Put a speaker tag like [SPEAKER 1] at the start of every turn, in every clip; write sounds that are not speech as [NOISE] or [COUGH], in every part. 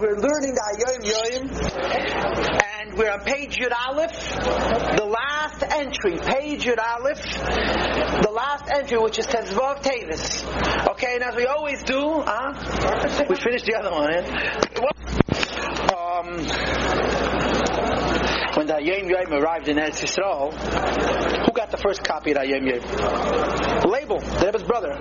[SPEAKER 1] we're learning the Hayom Yom, and we're on page Yud Aleph, the last entry, page Yud Aleph, the last entry, which is Tezvav Teves. Okay, and as we always do, huh? We finished the other one? Um, when the Hayom Yom arrived in Eretz Yisrael, who got the first copy of the Hayom Yom? Leibel, Rebbe's brother.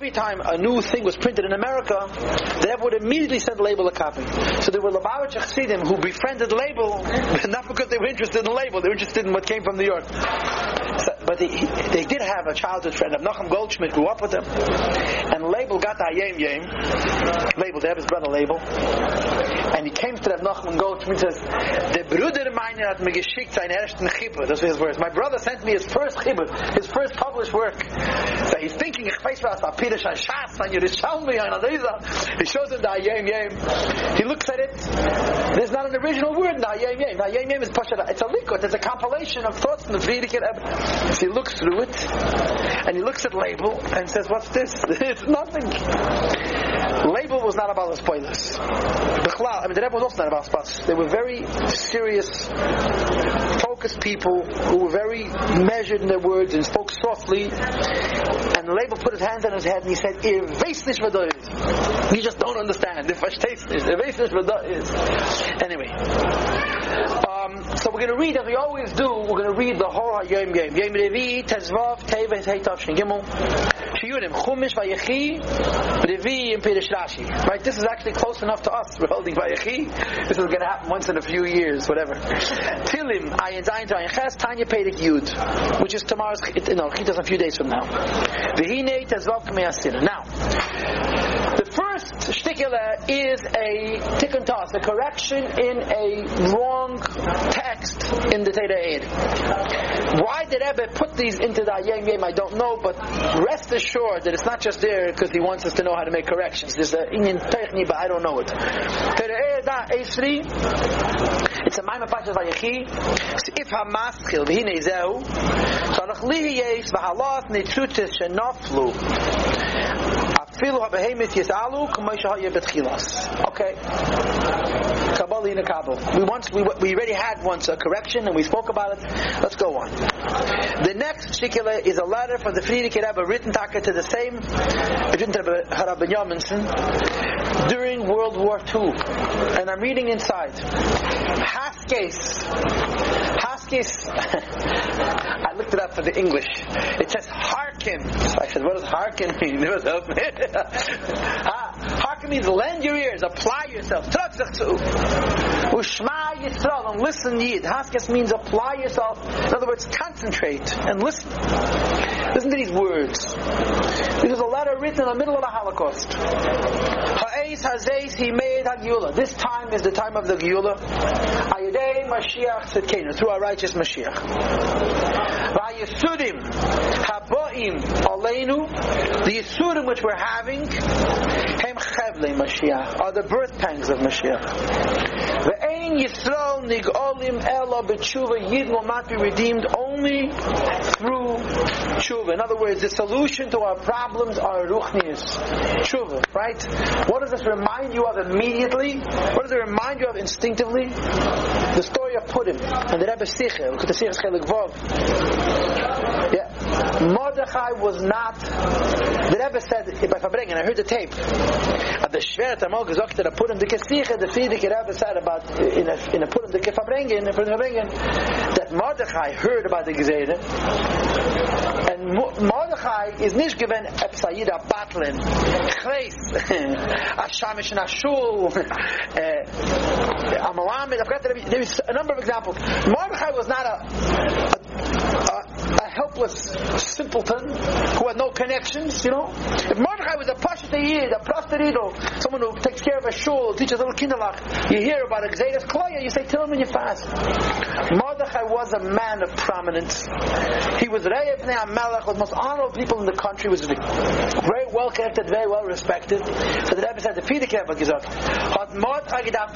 [SPEAKER 1] Every time a new thing was printed in America, the Rebbe would immediately send Leibel a copy. So there were Lubavitch Chassidim who befriended Leibel, [LAUGHS] not because they were interested in Leibel, they were interested in what came from New York. So, but they, they did have a childhood friend, Nachum Goldschmidt grew up with them, and Leibel got the Ayom Yom, Leibel, the Rebbe's brother Leibel, and he came to Reb Nachman Goldschmidt and says, the Bruder meiner hat mir geschickt ersten. Das ist his words. My brother sent me his first Chibbur, his first published work. So he's thinking, ich weiß was, an Shas. He shows him the Hayom Yom. He looks at it. There's not an original word in the Hayom Yom. The Hayom Yom is Pashat. It's a liquid. It's a compilation of thoughts from the. So he looks through it, and he looks at Leibel, and says, what's this? [LAUGHS] it's nothing. Leibel was not about the spoilers. I mean, the Rebbe was also not about spots. They were very serious, focused people who were very measured in their words and spoke softly. And the Leibel put his hands on his head and he said, "Ihr weiß nicht, was da ist. You just don't understand. Ihr versteht nicht. Ihr weiß nicht. Anyway. Um, so we're going to read, as we always do, we're going to read the whole Yom Yom. Yom Revi, Tezvav, Teves, Heitav, Shin Gimel. Shiyurim, Chumash, Vayechi, Revi, and Pirish Rashi. Right, this is actually close enough to us. [LAUGHS] We're holding Vayechi. This is going to happen once in a few years, whatever. Tilim, Ayin Zayin, Zayin Ches, Tanya Pedik Yud, which is tomorrow's, know, Chitas a few days from now. Vihine, Tezvav, Kamei Now, the is a tikkun toss, a correction in a wrong text in the Teda. Why did Rebbe put these into the Hayom Yom, I don't know, but rest assured that it's not just there because he wants us to know how to make corrections. There's a Inyan Techni, but I don't know it. Teda Eid, Esri, it's a Maimah Pasha Vayechi, if HaMaschil, V'hine Zehu, Tzarech Lihi Yesh, V'halot Nitzutis Shenoflu, Yisalu. Okay. Kabbalah in a Kabbalah. We once we we already had once a correction and we spoke about it. Let's go on. The next shikila is a letter from the Frierdiker Rebbe written taka to the same written to during World War II, and I'm reading inside. Haskes. Haskes. [LAUGHS] I looked it up for the English. It says hearken. So I said, what does hearken mean? [LAUGHS] It was help me. Means lend your ears, apply yourself. Ushma Yisrael, and listen yid. Haskes means apply yourself. In other words, concentrate and listen. Listen to these words. This is a letter written in the middle of the Holocaust. Ha'ez hazeis he made ha'giyula. This time is the time of the giyula. Ayadei Mashiach Tzidkenu, through our righteous Mashiach. Va'yisudim haboim aleinu. The yisudim which we're having, hem chevle Mashiach, are the birth pangs of Mashiach. Ve'ein Yisrael nigolim ela b'tshuva. Yid will not be redeemed only through tshuva. In other words, the solution to our problems are ruchnius, tshuva. Right? What does this remind you of immediately? What does it remind you of instinctively? The story of Purim and the Rebbe Sichel. The Sichel Chelik. Yeah. Mordechai was not. The Rebbe said by Fabrengen. I heard the tape. At the Shver Tamol gesagt der Purim the Kesiche. The Frierdiker Rebbe said about in a in a Purim the Fabrengen in Fabrengen that Mordechai heard about the Gezerah. And Mordechai is nicht given Epsayida Batlin, Chreis, Ashamish [LAUGHS] Nashul, [LAUGHS] eh, Amalamed. I've got there's a number of examples. Mordechai was not a, a, a helpless simpleton who had no connections, you know. If Mordechai was a Pashta Yid, a Prosperito, someone who takes care of a shul, teaches a little kinderlach, you hear about Exedas Kloya, you say, tell him when you fast. Mordechai was a man of prominence. He was Bnei HaMelech, one the most honorable people in the country, was very well connected, very well respected. So the Rebbe said, the Frierdiker Rebbe gesagt, hat Mordechai gedacht,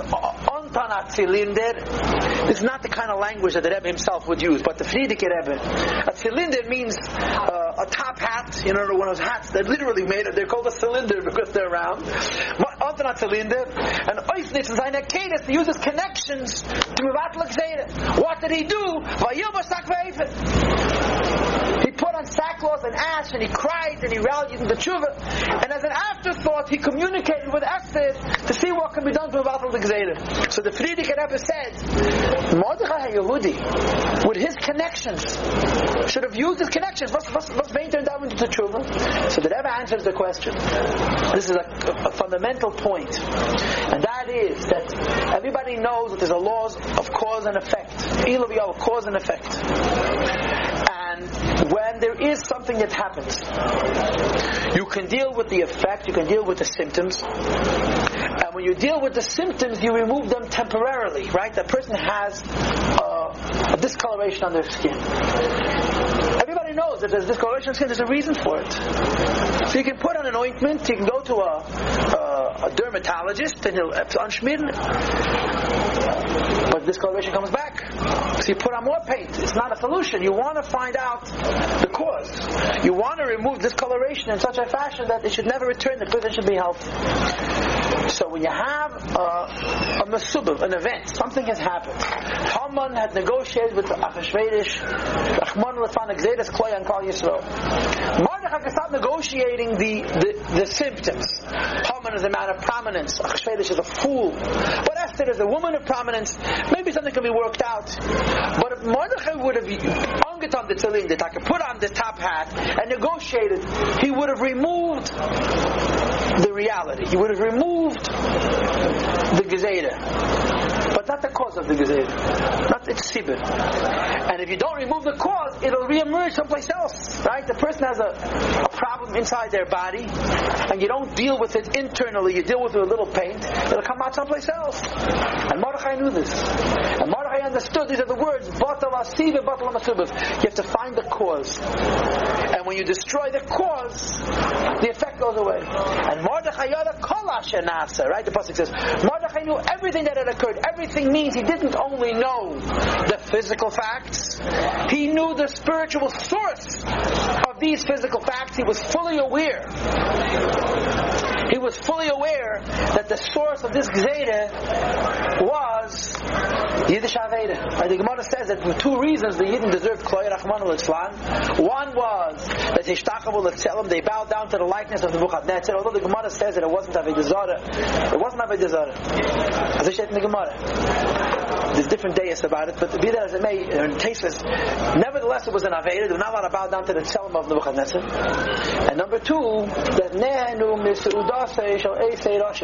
[SPEAKER 1] this is not the kind of language that the Rebbe himself would use, but the Frierdiker Rebbe, a cylinder means uh, a top hat, you know, one of those hats that literally made it, they're called a cylinder because they're round. Ontan a cylinder, and oifnis is seine kenes to use his connections to mevatl. What did he do? On sackcloth and ash and he cried and he rallied in the tshuva. And as an afterthought, he communicated with Esther to see what can be done to mevatl gzeira. So the Frierdiker Rebbe said, Mordechai Yehudi, with his connections, should have used his connections. What's, what's, what's turned down into the tshuva? So the Rebbe answers the question. This is a, a, a fundamental point. And that is that everybody knows that there's a laws of cause and effect. Ilaviyah, cause and effect. There is something that happens, you can deal with the effect, you can deal with the symptoms, and when you deal with the symptoms, you remove them temporarily, right? The person has uh, a discoloration on their skin. Knows that there's discoloration on skin, there's a reason for it. So you can put on an ointment, you can go to a, a, a dermatologist, and he'll uh, unschmieren But discoloration comes back. So you put on more paint. It's not a solution. You want to find out the cause. You want to remove discoloration in such a fashion that it should never return. The person should be healthy. So when you have a, a masubah, an event, something has happened. Haman had negotiated with the Achashverosh, Rahman Lefan Exedus Kloy and Kal Yisrael. Mordechai can stop negotiating the, the, the symptoms. Haman is a man of prominence. Achashverosh is a fool. But Esther is a woman of prominence. Maybe something can be worked out. But if Mordechai would have on the tefillin, that I could put on the top hat and negotiated, he would have removed the reality. He would have removed the gezerah but not the cause of the gezerah, not its sibir. And if you don't remove the cause, it'll reemerge someplace else, right? The person has a, a problem inside their body, and you don't deal with it internally, you deal with it with a little paint, it'll come out someplace else. And Mordechai knew this. And understood these are the words, You have to find the cause. And when you destroy the cause, the effect goes away. And Mordechai yada kolash right? The pasuk says, Mordechai knew everything that had occurred, everything means he didn't only know the physical facts, he knew the spiritual source of these physical facts. He was fully aware. Was fully aware that the source of this Gzeda was Yiddish Aveda. The Gemara says that for two reasons the Yidden deserved Kloy Rahman al One was that they they bowed down to the likeness of the Nebuchadnezzar. Although the Gemara says that it wasn't Aveda Zara, it wasn't Aveda Zara. As I said in the Gemara. There's different days about it, but be that as it may, in cases, nevertheless it was an Aveda. They were not allowed to bow down to the Tzelem of Nebuchadnezzar. And number two, that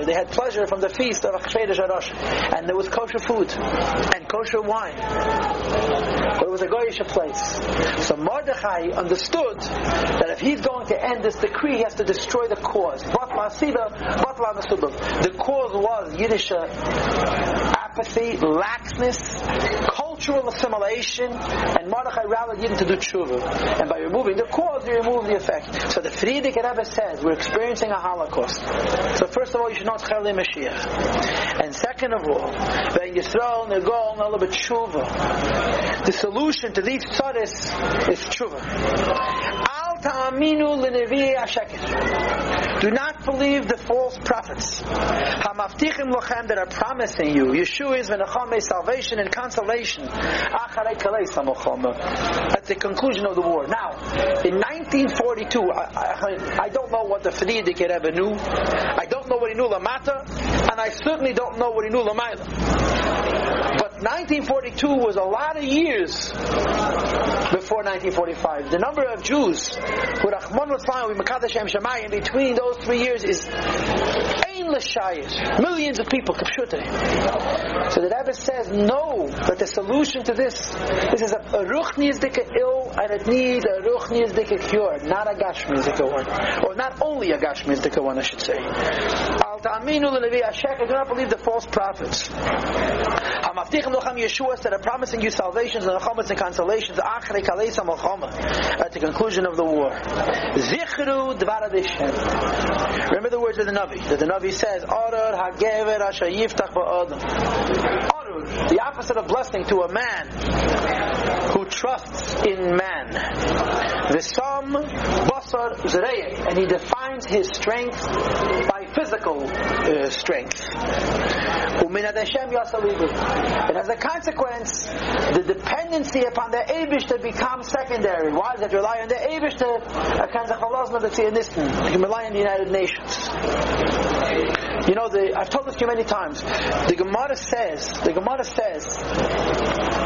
[SPEAKER 1] they had pleasure from the feast of Achshverosh and there was kosher food and kosher wine. But it was a goyish place. So Mordechai understood that if he's going to end this decree, he has to destroy the cause. The cause was Yiddish uh, apathy, laxness, cultural assimilation, and Mordechai rallied Yidden to do tshuva. And by removing the cause, you remove the effect. So the Frierdiker Rebbe says we're experiencing a Holocaust. So first of all, you should not Chayli Mashiach. And second of all, when you throw Negol, Nalabit Tshuva, the solution to these tzaddis is tshuva. Al ta'aminu l'nevi Do not believe the false prophets. Hamaftichim lochem that are promising you. Yeshua is v'nachame salvation and consolation. At the conclusion of the war. Now, in 1942, I, I, I don't know what the Frierdiker Rebbe knew. I don't know what he knew Lamata, and I certainly don't know what he knew Lamaila. But 1942 was a lot of years before 1945. The number of Jews who Rahman was flying with Makadosh Shem in between those three years is Millions of people, kapshute. So the Rebbe says, no, that the solution to this, this is a, a ruchnizdike ill, and it needs a ruchnizdike cure, not a gashmizdike one. Or not only a gashmizdike one, I should say. Al ta'aminu I do not believe the false prophets. Hamaftichim lochem Yeshua that are promising you salvations and and consolations, achrei kaleisa at the conclusion of the war. Zichru dvar Remember the words of the Navi. That the Navi says, Oror hagever asher yiftach ba'odam. The opposite of blessing to a man who trusts in man. Visam basar zreye. And he defines his strength by physical uh, strength. And as a consequence, the dependency upon the Abishta becomes secondary. Why does it rely on the Abishta? You can rely on the United Nations. You know, the, I've told this to you many times. The Gemara says, the Gemara says,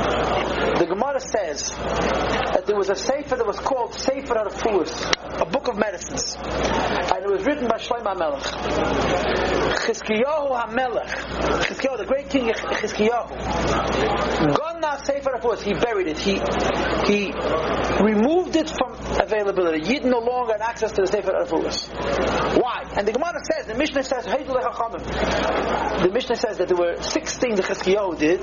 [SPEAKER 1] the Gemara says that there was a sefer that was called Sefer Arafuas, a book of medicines, and it was written by Shlomo Melech. Chizkiyahu HaMelech, Chizkiyahu, the great king Chizkiyahu, Gonna Sefer Arafuas, he buried it. He he removed it from availability. Yid no longer had access to the Sefer Arafuas. Why? And the Gemara says, the Mishnah says, the Mishnah says that there were six things that Chizkiyahu did.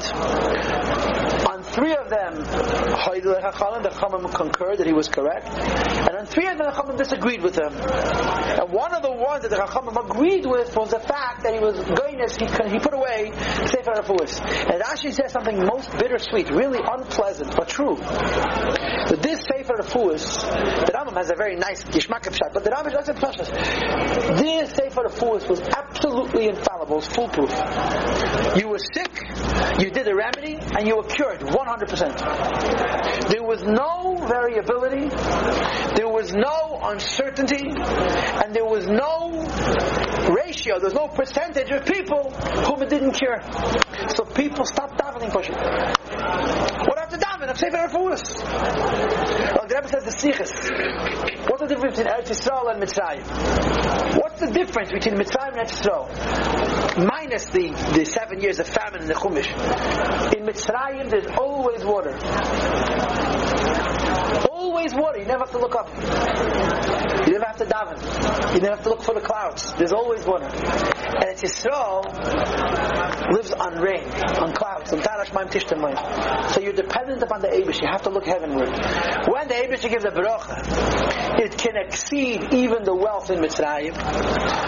[SPEAKER 1] On three of them, the Chachamim concurred that he was correct. And on three of them, the Chachamim disagreed with him. And one of the ones that the Chachamim agreed with was the fact that he was going he, he put away Sefer Rafuas. And Rashi says something most bittersweet, really unpleasant, but true. That this Sefer Rafuas, the Rambam has a very nice Gishmak shot, but the Rambam doesn't precious. This Sefer Rafuas was absolutely infallible, foolproof. You were sick, you did a remedy, and you were cured 100%. There was no variability, there was no uncertainty, and there was no ratio, there's no percentage of people whom it didn't cure. So people stopped davening for After davening? I'm very foolish. Like the Rebbe says the Sichos. What's the difference between Eretz Yisrael and Mitzrayim? What's the difference between Mitzrayim and Eretz Yisrael? Minus the, the seven years of famine in the Chumash. In Mitzrayim there's always water. Always water. You never have to look up. You never have to daven. You never have to look for the clouds. There's always water. And it's Yisrael lives on rain, on clouds, on So you're dependent upon the Abish. You have to look heavenward. When the Abish gives a bracha, it can exceed even the wealth in Mitzrayim.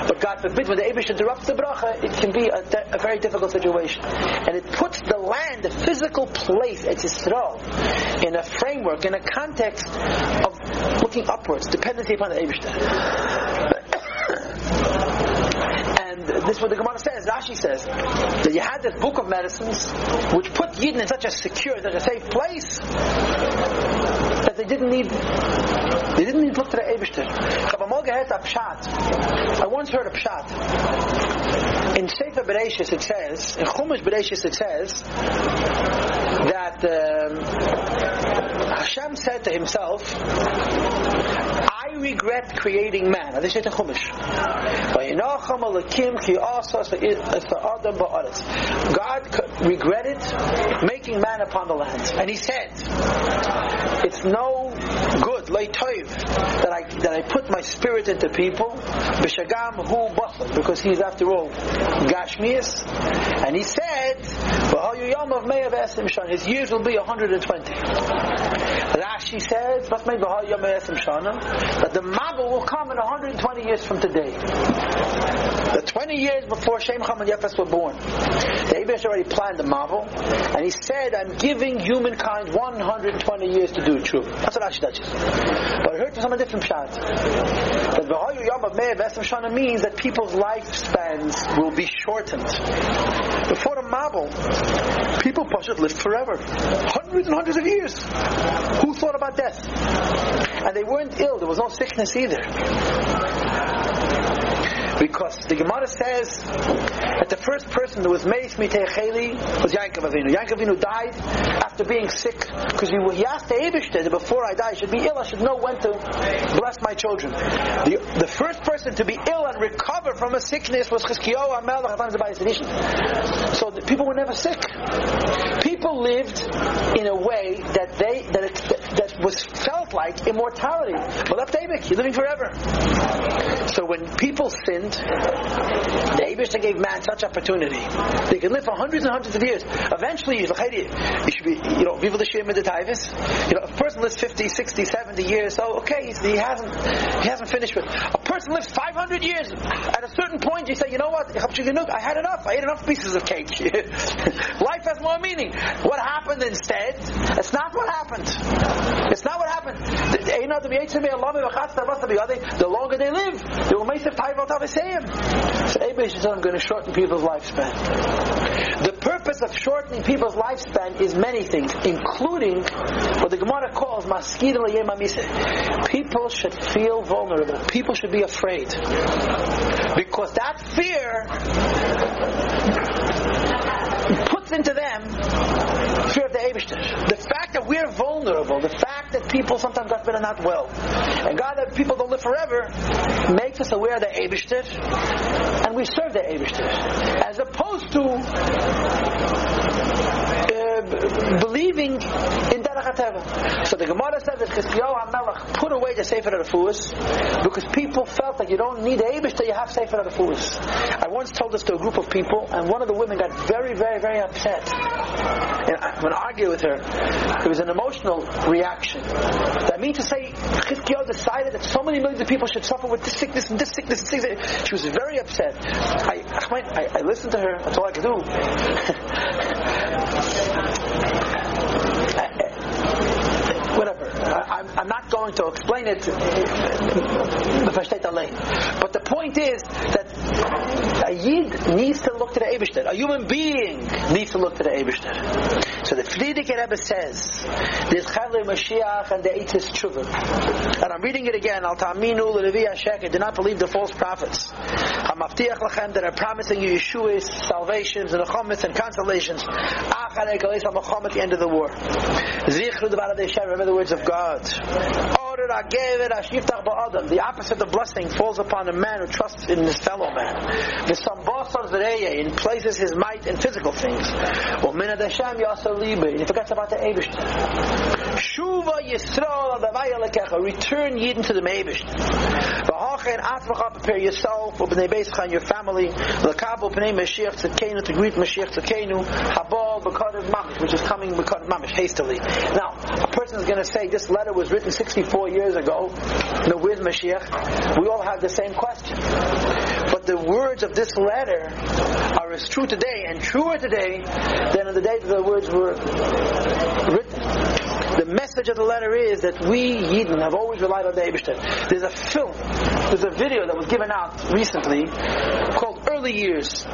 [SPEAKER 1] But God forbid, when the Abish interrupts the bracha, it can be a, a, very difficult situation. And it puts the land, the physical place, at Yisrael, in a framework, in a context of looking upwards, dependency upon the Abish this is what the Gemara says. Rashi says that you had this book of medicines which put Yidden in such a secure, such a safe place that they didn't need they didn't need to look to the Eibishter. I once heard a pshat. In Sefer Bereshis it says, in Chumash Bereshis it says that um, Hashem said to himself, regret creating man. This is the Chumash. God regretted making man upon the land. And he said, it's no good, that I, that I put my spirit into people, because he's after all Gashmias. And he said, his years will be 120. Rashi says, that the Mabul will come in 120 years from today. The 20 years before Shem, Ham, and Yefes were born. Abish already planned the Mabul, and he said, I'm giving humankind 120 years to do true. That's what Rashi touches. But I heard from some different shot that the Yom of Meir Shana means that people's lifespans will be shortened. Before the Mabul, people Pashut lived forever. Hundreds and hundreds of years. Who thought about death? And they weren't ill. There was no sickness either. Because the Gemara says that the first person that was Meis Mitecheli was Yankov Avinu. Yankov Avinu died after being sick because he, he asked the Abishter that before I die I should be ill, I should know when to bless my children. The, the first person to be ill and recover from a sickness was Chizkiyahu So the people were never sick. People lived in a way that they that, that was felt like immortality. You're living forever. So when people sinned, the Abishah gave man such opportunity. They could live for hundreds and hundreds of years. Eventually, you should be, you know, viva the Shem the Tavis. You know, a person lives 50, 60, 70 years, so okay, he hasn't, he hasn't finished with. A person lives 500 years. At a certain point, you say, you know what, I had enough. I ate enough pieces of cake. [LAUGHS] Life has more meaning. What happened instead? It's not what happened. It's not what happened. The longer they live, they will make the. So Abish is going to shorten people's lifespan. The purpose of shortening people's lifespan is many things, including what the Gemara calls maskid People should feel vulnerable. People should be afraid. Because that fear puts into them fear of the Abishter. The fact that we're vulnerable, the fact that people sometimes God are not well, and God that people don't live forever, makes us aware of the Abishter, and we serve the Abishter. As opposed to believing in Derech So the Gemara says that Chizkiyahu HaMelech put away the Sefer Refuas because people felt that you don't need Abish till you have Sefer Refuas. I once told this to a group of people and one of the women got very, very, very upset. And I, when I argued with her, it was an emotional reaction. That means to say Chizkiyahu decided that so many millions of people should suffer with this sickness and this sickness and sickness. She was very upset. I, I, I listened to her. That's all I could do. [LAUGHS] whatever. I, am not going to explain it But the point is that a Yid needs to look to the Eibishter. A human being needs to look to the Eibishter. So the Frierdiker Rebbe says, there's Chavle Mashiach and the Eitzis Tshuva. And I'm reading it again. Al Ta'aminu L'Levi Hashek. Do not believe the false prophets. Hamaftiach Lachem that are promising you Yeshua's salvations and Achomis and consolations. Acharei Galei Samachom at the end of the war. Zichru Devar Remember the words of God. Oh, the opposite of blessing falls upon a man who trusts in his fellow man. In places his might in physical things. And He forgets about the Abish. Shuva Yisrael Return Yidden to the Mabish. Prepare yourself, b'nei Beischa and your family. L'kabel b'nei Mashiach Tzedkenu to greet Mashiach Tzedkenu. Habal b'kadav mamish, which is coming b'kadav mamish hastily. Now, a person is going to say this letter was written 64 years ago. No, where's Mashiach? We all have the same question. But the words of this letter are as true today and truer today than on the day that the words were written. The message of the letter is that we Yidden have always relied on the Eibishter. There's a film, there's a video that was given out recently called Early Years.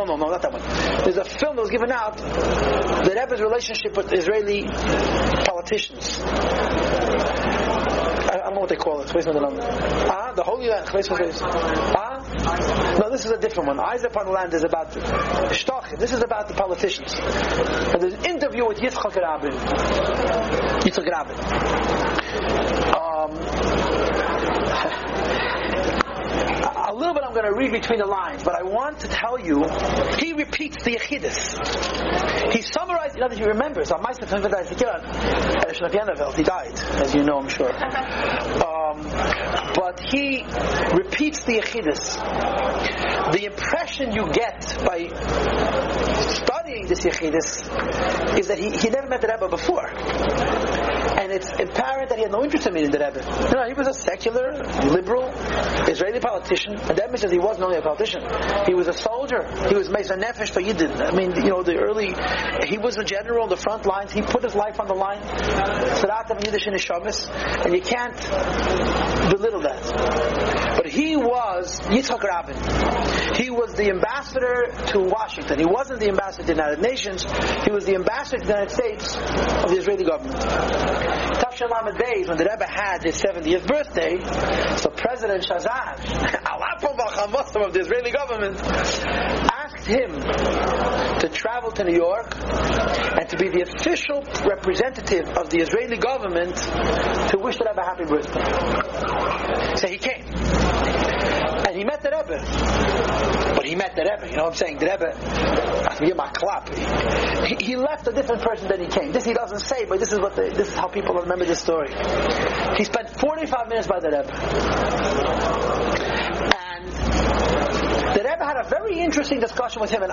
[SPEAKER 1] No, no, no, no, not that one. There's a film that was given out that Rebbe's relationship with Israeli politicians. I, don't know what they call it. Ah, the Holy Land. Ah? No, this is a different one. Eyes upon the land is about. This is about the politicians. And there's an interview with Yitzchak Rabin. Yitzchak Rabin. Um, a little bit I'm going to read between the lines, but I want to tell you, he repeats the Yechidus. He summarized, you know, that he remembers, on Meister he died, as you know, I'm sure. [LAUGHS] Um, but he repeats the Yechidus. The impression you get by studying this Yechidus is that he, he never met the Rebbe before and it's apparent that he had no interest in meeting the Rebbe. You know, he was a secular, liberal, Israeli politician, and that he wasn't only a politician. He was a soldier. He was Mesa Nefesh for Yidden. I mean, you know, the early, he was a general on the front lines. He put his life on the line. And you can't belittle that. But he was Yitzhak Rabin. He was the ambassador to Washington. He wasn't the ambassador to the United Nations. He was the ambassador to the United States of the Israeli government. Tafshan Lamed when the Rebbe had his 70th birthday, so President Shazar, [LAUGHS] of the Israeli government, asked him to travel to New York and to be the official representative of the Israeli government to wish the Rebbe a happy birthday. So he came. And he met the Rebbe. But he met the Rebbe. You know what I'm saying? The Rebbe. He, he, left a different person than he came. This he doesn't say, but this is what the, this is how people remember this story. He spent 45 minutes by the Rebbe. And the Rebbe had a very interesting discussion with him, and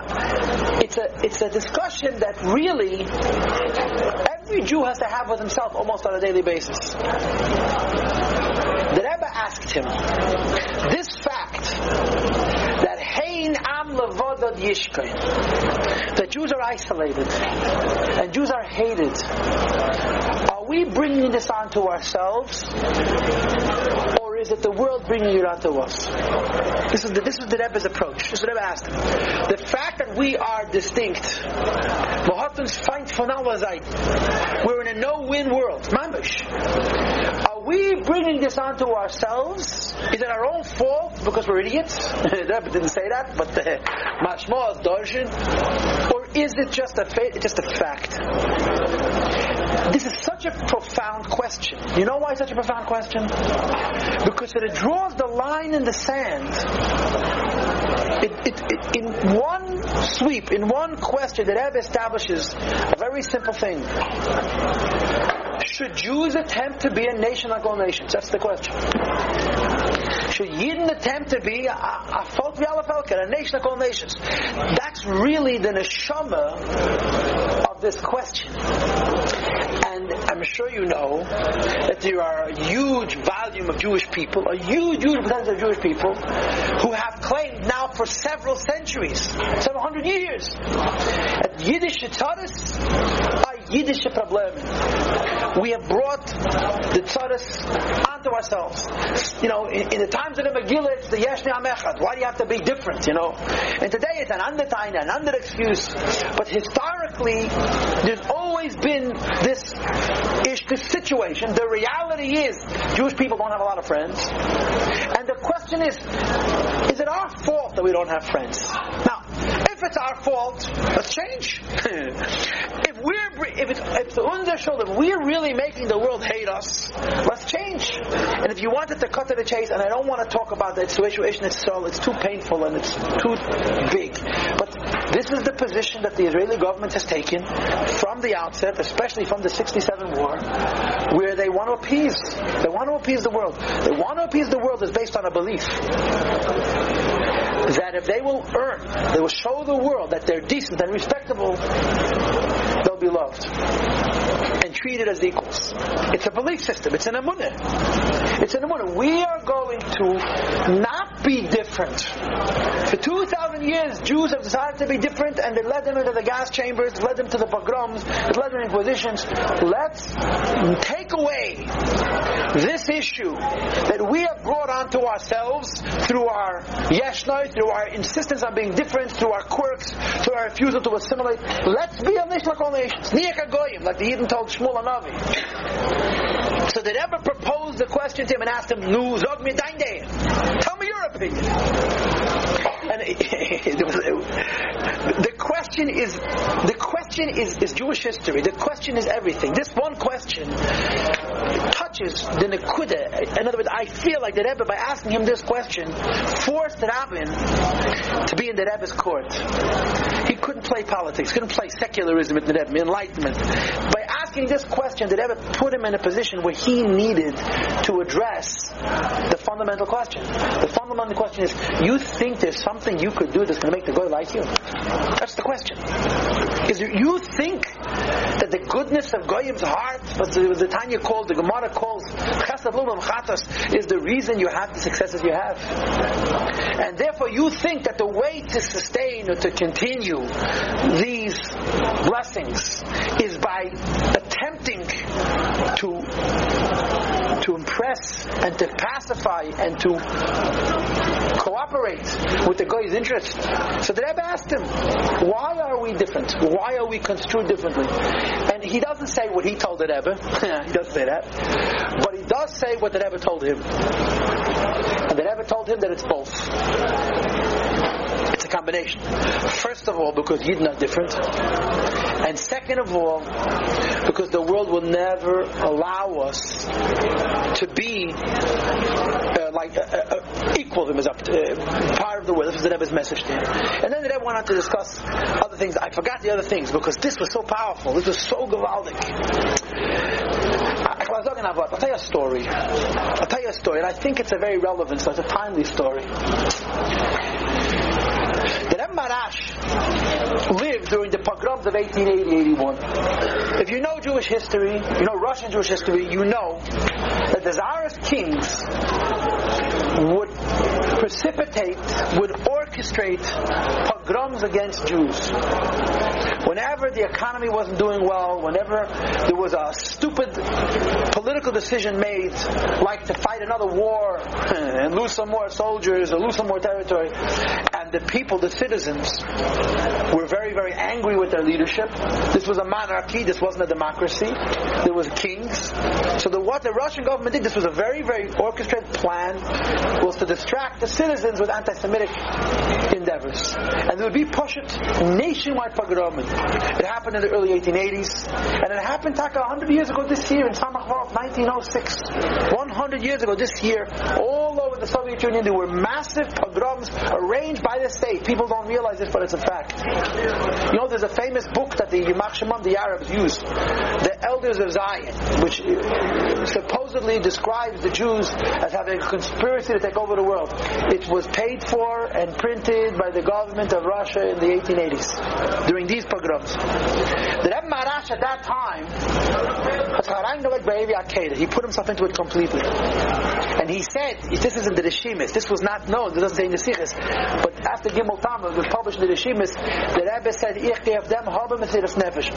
[SPEAKER 1] it's a it's a discussion that really every Jew has to have with himself almost on a daily basis. The Rebbe asked him, this fact Yishkoin, that Jews are isolated and Jews are hated, are we bringing this onto ourselves is it the world bringing onto us? This is the, this is the Rebbe's approach. This is Rebbe asked. The fact that we are distinct. We're in a no-win world. Mamish. Are we bringing this onto ourselves? Is it our own fault because we're idiots? [LAUGHS] the Rebbe didn't say that, but uh, Mashma is Darshan. Or is it just a, fa- just a fact? This is such a profound question. You know why it's such a profound question? Because it draws the line in the sand. It, it, it, in one sweep, in one question, that Rebbe establishes a very simple thing. Should Jews attempt to be a nation like all nations? That's the question. Should Yidden attempt to be a, a folk a nation like all nations? That's really the neshama of this question. Sure you know that there are a huge volume of Jewish people, a huge, huge percentage of Jewish people, who have claimed now for several centuries, several hundred years, that Yiddish are Yiddish problem. We have brought the Tzaddis onto ourselves. You know, in, in, the times of the Megillah, it's the Yeshni Amechad. Why do you have to be different, you know? And today it's an undertine, an under excuse. But historically, there's always been this ish, this situation. The reality is, Jewish people don't have a lot of friends. And the question is, is it our fault that we don't have friends? Now, if it's our fault, let's change. [LAUGHS] if we're if it's if it's if we're really making the world hate us, let's change. And if you wanted to cut to the chase, and I don't want to talk about the situation itself, it's too painful and it's too big. But this is the position that the Israeli government has taken from the outset, especially from the 67 war, where they want to appease. They want to appease the world. They want to appease the world is based on a belief that if they will earn, they will show the world that they're decent and respectable, they'll be loved and treated as equals. It's a belief system. It's an amunah. It's an amunah. We are going to be different. For 2,000 years, Jews have decided to be different and they led them into the gas chambers, led them to the pogroms, led them to inquisitions. Let's take away this issue that we have brought onto ourselves through our yeshnoi, through our insistence on being different, through our quirks, through our refusal to assimilate. Let's be a nation like all nations. Like the Eden told Shmuel Anavi. So did ever propose the question to him and asked him, Nu zog mir dein Tell me your opinion. And [LAUGHS] the question is the question is, is Jewish history. The question is everything. This one question touches the Nekuda. In other words, I feel like the Rebbe, by asking him this question, forced Rabin to be in the Rebbe's court. He couldn't play politics, couldn't play secularism in the Rebbe, enlightenment. By asking this question, the Rebbe put him in a position where he needed to address the fundamental question. The fundamental question is, you think there's something you could do that's going to make the guy like you? That's the question. Is you think that the goodness of Goyim's heart, what the, the Tanya calls, the Gemara calls, is the reason you have the successes you have. And therefore you think that the way to sustain or to continue these blessings is by attempting to to impress and to pacify and to cooperate with the guy's interest. So the Rebbe asked him, why are we different? Why are we construed differently? And he doesn't say what he told the Rebbe. [LAUGHS] he doesn't say that. But he does say what the Rebbe told him. And the Rebbe told him that it's both. It's a combination. First of all, because are different. And second of all, because the world will never allow us to be uh, like uh, uh, uh equal to him as uh, part of the world. This was the Rebbe's message to him. And then the Rebbe went on to discuss other things. I forgot the other things because this was so powerful. This was so gewaldic. I'll tell you a story. I'll tell you a story, and I think it's a very relevant, so it's a timely story. The Rebbe Maharash lived during the pogroms of 1880-81. If you know Jewish history, you know Russian Jewish history, you know that the Tsarist kings would precipitate, would orchestrate pogroms against Jews. Whenever the economy wasn't doing well, whenever there was a stupid political decision made, like to fight another war [LAUGHS] and lose some more soldiers or lose some more territory, and the people, the citizens, were very, very angry with their leadership. This was a monarchy. This wasn't a democracy. There was kings. So the, what the Russian government did, this was a very, very orchestrated plan, was to distract the citizens with anti-Semitic endeavors. And there would be pushed nationwide pogrom. It happened in the early 1880s, and it happened Taka 100 years ago this year in Samachvarov, 1906. 100 years ago this year, all the Soviet Union, there were massive pogroms arranged by the state. People don't realize this, but it's a fact. You know, there's a famous book that the Yimach the Arabs, used, the Elders of Zion, which supposedly describes the Jews as having a conspiracy to take over the world. It was paid for and printed by the government of Russia in the 1880s during these pogroms. The Rebbe Maharash at that time he put himself into it completely. And he said, this isn't the Rishimis, this was not known, this doesn't say in the Sichos, but after Gimel Tam was published in the Rishimis, the Rebbe said, Ich gave them Nefesh.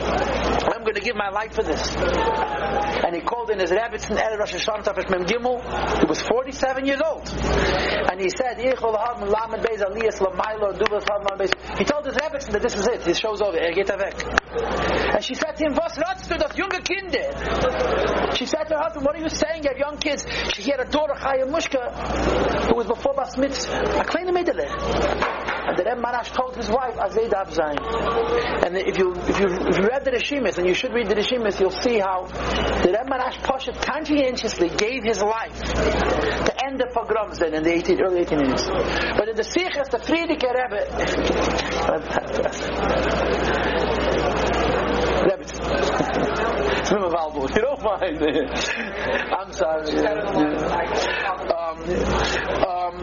[SPEAKER 1] I'm going to give my life for this. And he called in his Rebbe Rebbitzin El Rosh Hashanah Mem Gimel, he was 47 years old. And he said, Lamed Aliyas. He told his Rebbitzin that this is it, his show's over, er. And she said to him, Was ratst du das junge Kinder? She said to her husband, What are you saying? You have young kids. She had a daughter, Chaya Mushka, who was before Bas Mitzvah. I claim the middle. And the Rebbe Maharash told his wife, Azay Dav Zayin. And if you, if you, if you read the Rishimis, and you should read the Rishimis, you'll see how the Rebbe Maharash Poshet conscientiously gave his life to end the pogroms then in the 18, early 1880s. But in the Sichos, the Frierdiker Rebbe, [LAUGHS] Rebbe, you don't mind. I'm sorry. Um, um,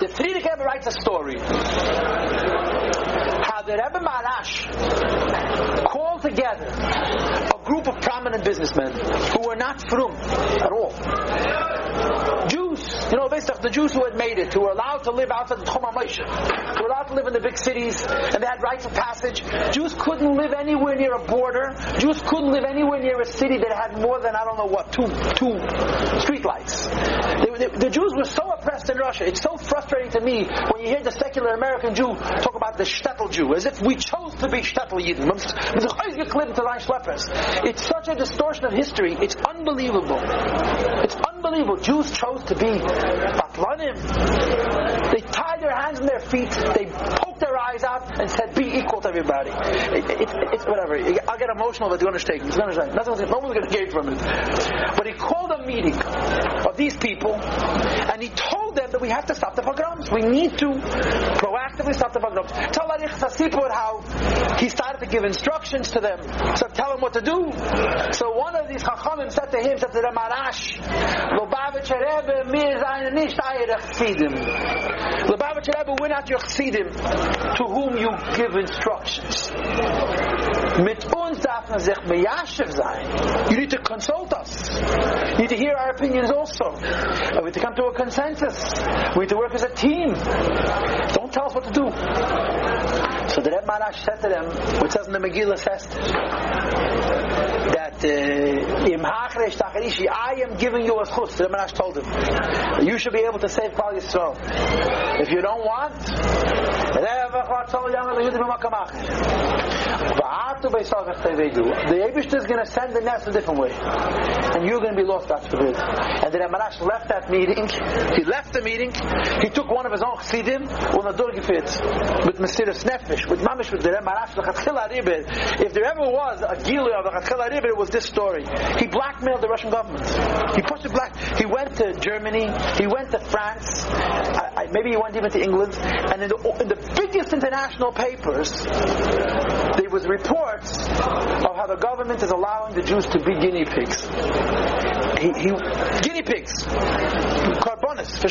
[SPEAKER 1] the Frierdiker Rebbe writes a story how the Rebbe Maharash called together a group of prominent businessmen who were not from at all. Jews, you know, based off the Jews who had made it, who were allowed to live outside the Tchum who were allowed to live in the big cities, and they had rites of passage. Jews couldn't live anywhere near a border. Jews couldn't live anywhere near a city that had more than, I don't know what, two, two street lights. They, they, the Jews were so oppressed in Russia. It's so frustrating to me when you hear the secular American Jew talk about the shtetl Jew, as if we chose to be shtetl Yidden. Oh, it's such a distortion of history. It's unbelievable. It's unbelievable. Jews chose to be batlanim. They tied their hands and their feet. They poked their eyes out and said, "Be equal to everybody." It, it, it's whatever. I'll get emotional, but you understand. Going to Nothing's, no one's going to gain from it. But he called a meeting of these people, and he told them that we have to stop the pogroms. We need to proactively stop the pogroms. Tell Arich Sasipur how he started to give instructions to them. So tell them what to do. So one of these chachamim said to him, said to the Maharash, Lubavitcher Rebbe, mir seine nicht eure Chassidim. Lubavitcher Rebbe, we're not your Chassidim to whom you give instructions. You need to consult us. You need to hear our opinions also. We need to come to a consensus. We need to work as a team. Don't tell us what to do. So the Rebbe Maharash said to them, which says in the Megillah says, that uh, im Hachresh Tacharishi, I am giving you a schus. The Rebbe Maharash told him, you should be able to save Klal Yisrael. If you don't want, the Abish is going to send the nest a different way. And you're going to be lost, God forbid. And the Ramarash left that meeting. He left the meeting. He took one of his own chassidim, on a durgefit, with Mesiris Nefesh, with Mamish, with the Ramarash, If there ever was a Gilu of a it was this story. He blackmailed the Russian government. He pushed it black. He went to Germany. He went to France. I, maybe he went even to England. And in the, in the biggest international papers, there was reports of how the government is allowing the Jews to be guinea pigs. He, he, guinea pigs, for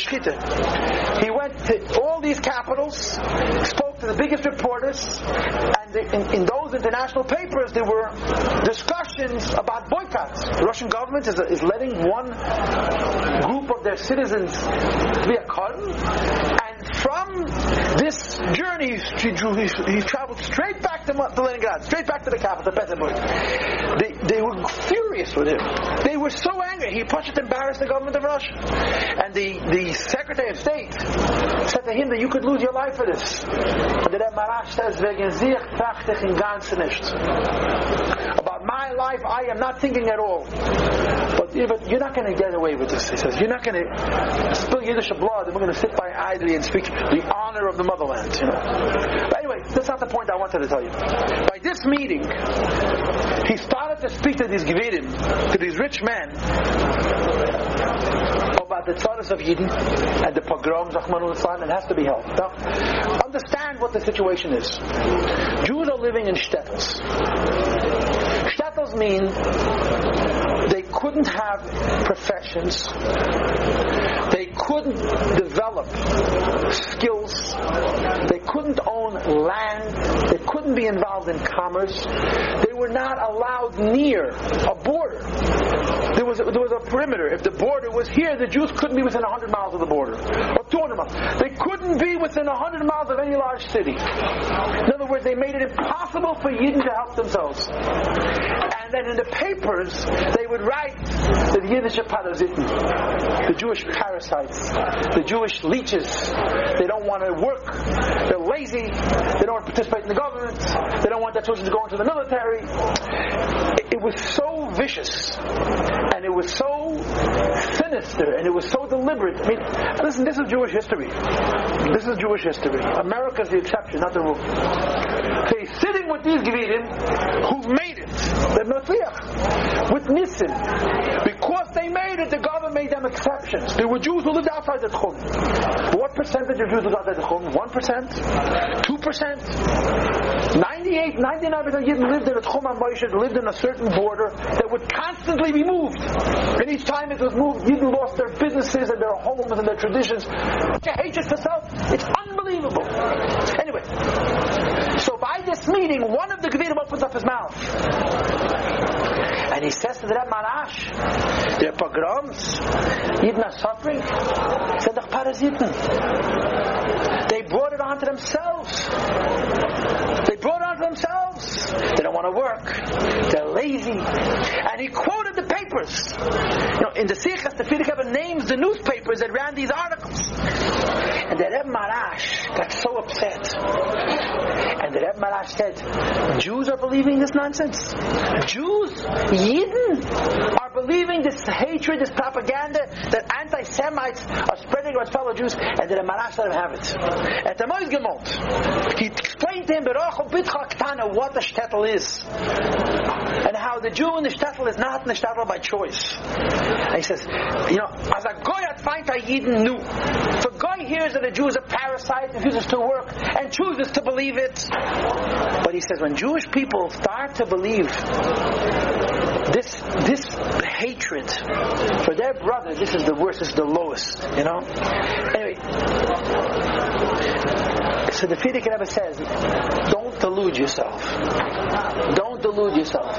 [SPEAKER 1] He went to all these capitals, spoke to the biggest reporters, and in, in those international papers there were discussions about boycotts. The Russian government is, is letting one group of their citizens be a and from this journey, he, he, he traveled straight back to, to Leningrad, straight back to the capital, Petersburg. They, they were furious with him. They were so angry. He pushed it embarrassed the government of Russia. And the, the Secretary of State said to him that you could lose your life for this. About my life, I am not thinking at all. But, but you're not going to get away with this. He says, you're not going to spill Yiddish blood and we're going to sit by idly and speak the honor of the motherland. You know. But anyway, that's not the point I wanted to tell you. By this meeting, he started to speak to these Gvidim, to these rich men, about the tzaras of Yidden and the pogroms, Rahmanul Islam, and has to be held. Now, understand what the situation is. Jews are living in shtetls. Shtetls mean they couldn't have professions. They couldn't develop skills. They couldn't own land. They couldn't be involved in commerce. They were not allowed near a border. There was a, there was a perimeter. If the border was here, the Jews couldn't be within 100 miles of the border or 200 miles. They couldn't be within 100 miles of any large city. In other words, they made it impossible for Yidden to help themselves. And then in the papers, they would write the Yiddish parazitten, the Jewish parasites, the Jewish leeches. They don't want to work. They're lazy. They don't want to participate in the government. Don't want their children to go into the military. It, it was so vicious, and it was so sinister, and it was so deliberate. I mean, listen, this is Jewish history. This is Jewish history. America's the exception, not the rule. He's sitting with these Gevidim who've made it. They're Messiah. With Nisim. Because they made it, the government made them exceptions. There were Jews who lived outside the Tchum. What percentage of Jews lived outside the Tchum? 1%? 2%? 98, 99% of Yidden lived in a Tchum HaMoshav, lived in a certain border that would constantly be moved. And each time it was moved, Yidden lost their businesses and their homes and their traditions. To hatred it self, it's unbelievable. Anyway, so by this meeting, one of the Gevidim opens up his mouth. He says to the Reb Maharash, there are pogroms, Yidden are suffering. Said the Paraziten. They brought it onto themselves. They brought it onto themselves. They don't want to work. They're lazy. And he quoted the papers. You know, in the Sichos, the Fidik names the newspapers that ran these articles. And the Reb Maharash got so upset. The Reb Maharash said, Jews are believing this nonsense. Jews, Yidden, are believing this hatred, this propaganda that anti-Semites are spreading against fellow Jews, and the Reb Maharash let him have it. At the Mois Gemot, he explained to him what the shtetl is, and how the Jew in the shtetl is not in the shtetl by choice. And he says, you know, as a goy at find a Yidden knew. So goy hears that a Jew is a parasite, refuses to work, and chooses to believe it. But he says, when Jewish people start to believe this this hatred for their brother, this is the worst, this is the lowest, you know. Anyway, so the Frierdiker Rebbe says, don't delude yourself. Don't delude yourself.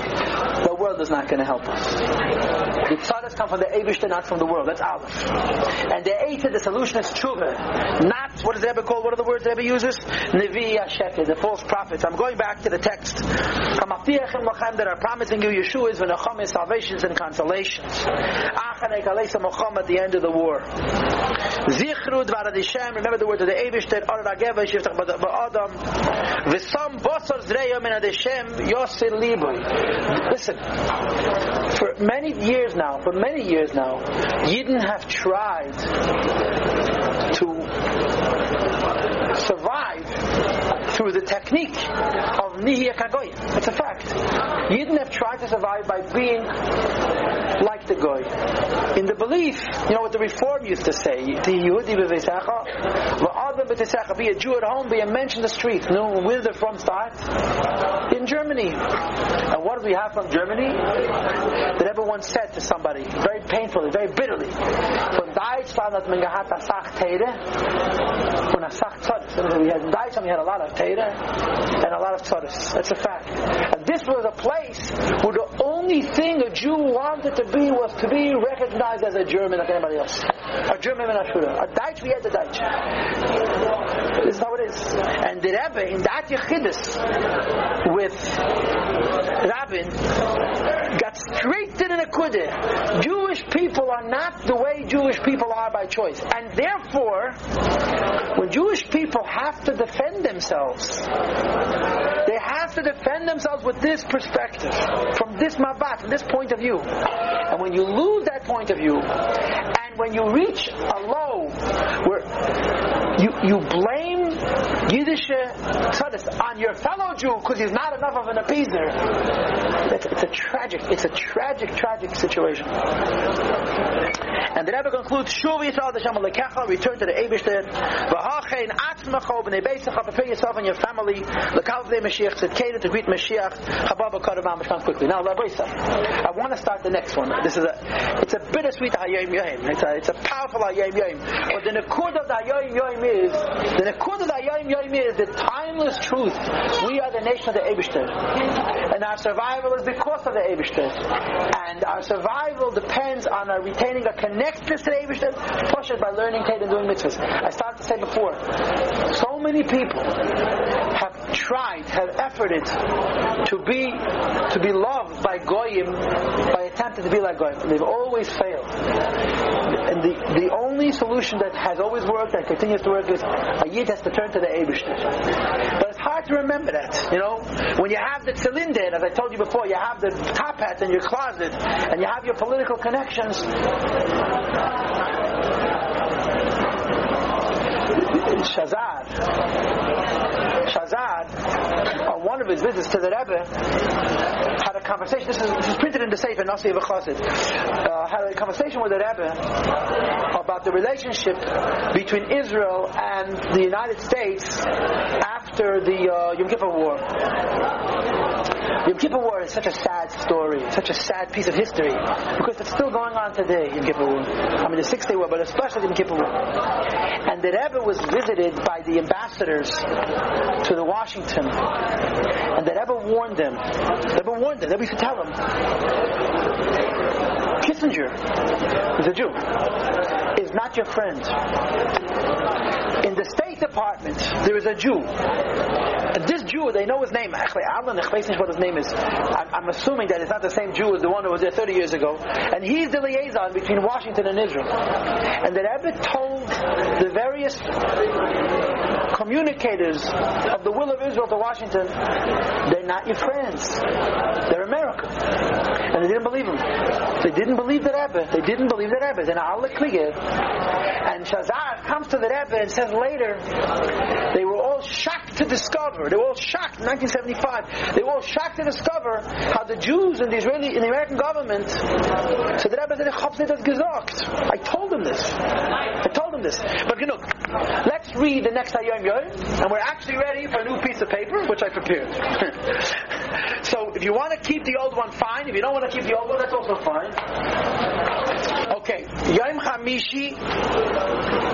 [SPEAKER 1] The world is not going to help us. The tzaddis come from the Eibishter, not from the world. That's Aleph. And the Eitzah, the solution is tshuva. Not, what does the Rebbe call, what are the words the Rebbe uses? Nevi Hasheker, the false prophets. I'm going back to the text. that are promising you Yeshua's v'nacham salvations and consolations. Achanei kalesa mocham at the end of the war. Zichru dvar remember the words of the Eibishter, Arad Ageva, Shiftach Ba'adam, V'sam bosor zreyom in Hashem, Yosir Liboy. Listen, for many years now, for many years now, Yidden have tried to survive through the technique of Nihya Kagoy. It's a fact. Yidden have tried to survive by being the Goy. In the belief, you know what the Reform used to say, "The Yehudi be a Jew at home, be a mensch in the street. No, where did the from start? In Germany. And what do we have from Germany? That everyone said to somebody, very painfully, very bitterly, von Deutschland hat man gehabt a Sach Teire und. We had, in Deutschland we had a lot of Teire and a lot of Tzodis. That's a fact. And this was a place where the only thing a Jew wanted to be was to be recognized as a German like anybody else. a German and a Shura. A Deutsch, we had the Deutsch. This is how it is. And the Rebbe, in that Yechidus, with Rabin, got straight to the Nekudah. Jewish people are not the way Jewish people are by choice. And therefore, when Jewish people have to defend themselves, they have to defend themselves with this perspective, from this mabat, from this point of view. And when you lose that point of view, and when you reach a low where you, you blame Yiddish on your fellow Jew because he's not enough of an appeaser, it's, it's a tragic, it's a tragic, tragic situation. And the Rebbe concludes, Shuv Yisrael Hashem Alekecha, return to the Eibishter, V'hachein atzmacho b'nei beisacha, prepare yourself and your family, l'kal v'nei Mashiach, tzedkeda to greet Mashiach, chababa karamam, come quickly. Now, Labrisa, I want to start the next one. This is a, it's a bittersweet Hayom Yom. It's a, it's a powerful Hayom Yom. But the Nekud of the Hayom Yom is, the Nekud of the Hayom Yom is the timeless truth. We are the nation of the Eibishter. And our survival is because of the Eibishter. And our survival depends on our retaining a connectedness to the Eibishter, pushed by learning Tate and doing mitzvahs. I started to say before, so many people have tried, have efforted to be to be loved by goyim by attempting to be like goyim. They've always failed. And the, the only solution that has always worked and continues to work is a yid has to turn to the Eibishter. But it's hard to remember that, you know. When you have the cylinder, as I told you before, you have the top hat in your closet, and you have your political connections. Shazar, Shazar, on one of his visits to the Rebbe, had a conversation. This is, this is printed in the Sefer Nasi V'Chasid. Uh, had a conversation with the Rebbe about the relationship between Israel and the United States after the uh, Yom Kippur War. Yom Kippur War is such a sad story, such a sad piece of history, because it's still going on today, Yom Kippur War. I mean, the Six Day War, but especially Yom Kippur War. And the Rebbe was visited by the ambassadors to the Washington, and the Rebbe warned them. The Rebbe warned them. The Rebbe used to tell them, Kissinger is a Jew, is not your friend. In the State Department, there is a Jew. And this Jew, they know his name. Actually, weiß nicht what his name is. I'm, I'm assuming that it's not the same Jew as the one who was there 30 years ago. And he's the liaison between Washington and Israel. And the Rebbe told the various communicators of the will of Israel to Washington, they're not your friends. They're America. And they didn't believe him. They didn't believe the Rebbe. They didn't believe the Rebbe. Then Allah And Shazar comes to the Rebbe and says later, they were all shocked to discover, they were all shocked in 1975, they were all shocked to discover how the Jews and the Israeli, and the American government, said, the Rebbe said. I told them this. I told them this. But you know, let's read the next Hayom Yom, and we're actually ready for a new piece of paper, which I prepared. [LAUGHS] so if you want to keep the old one, fine. If you don't want to keep the old one, that's also fine. Okay, Yom Hamishi,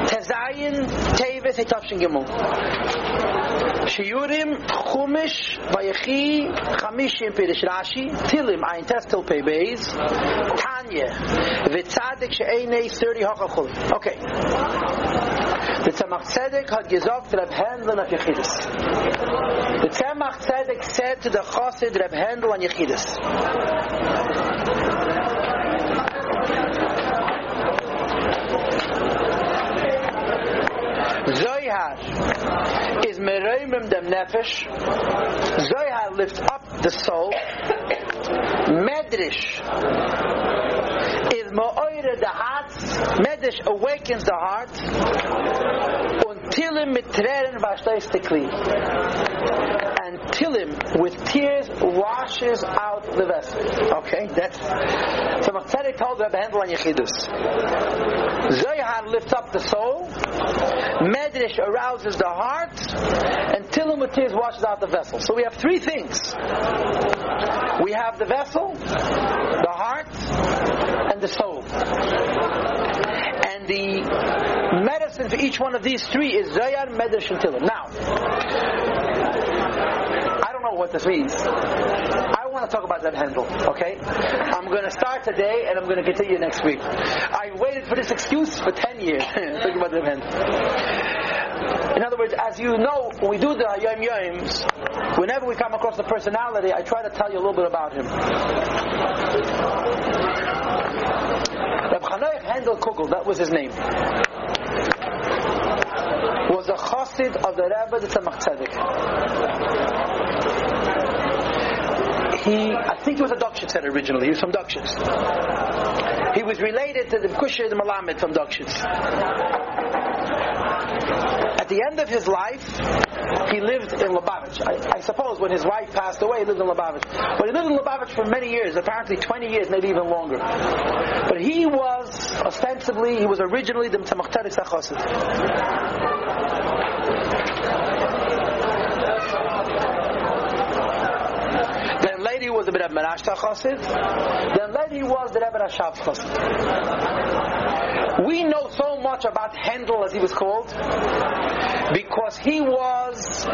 [SPEAKER 1] Tezayin, Teves, Etavshin Gimel. שיורים חומש ויחי חמישי פירש רשי תילים אין טסטל פי בייז תניה וצדק שאין אי סורי הוכה חול אוקיי. וצמח צדק הוד גזוק רב הנדלן אף יחידס וצמח צדק סט דחוסד רב הנדלן יחידס זוי הר is meroimim dem nefesh. Zohar lifts up the soul. Medrish is mo'oire the heart. Medrish awakens the heart. Untilim mitreren vashtais tekli. And Tilim with tears washes out the vessel. Okay, that's so Machtzedek told Rabbi Handel on Yechidus. Zohar lifts up the soul. Medrash arouses the heart, and Tilim with tears washes out the vessel. So we have three things. We have the vessel, the heart, and the soul. And the medicine for each one of these three is Zohar, Medrash, and Tilim. Now, I don't know what this means. I want to talk about that handle, okay? I'm going to start today and I'm going to continue next week. I waited for this excuse for 10 years. [LAUGHS] Talk about that handle. In other words, as you know, when we do the Yom Yoms, whenever we come across the personality, I try to tell you a little bit about him. Reb Handel Kugel, that was his name, chassid of the Rebbe, the Tzemach Tzedek. He, I think he was a Dukshitz originally. He was from Dukshitz. He was related to the Kushir the Malamed from Dukshitz. At the end of his life, he lived in Lubavitch. I, I, suppose when his wife passed away, he lived in Lubavitch. But he lived in Lubavitch for many years, apparently 20 years, maybe even longer. But he was, ostensibly, he was originally the Tzemach Tzedek Then later he was the Rebbe Menashta Chassid. Then later he was the Rebbe Rashab Chassid. We know so much about Handel, as he was called, because he was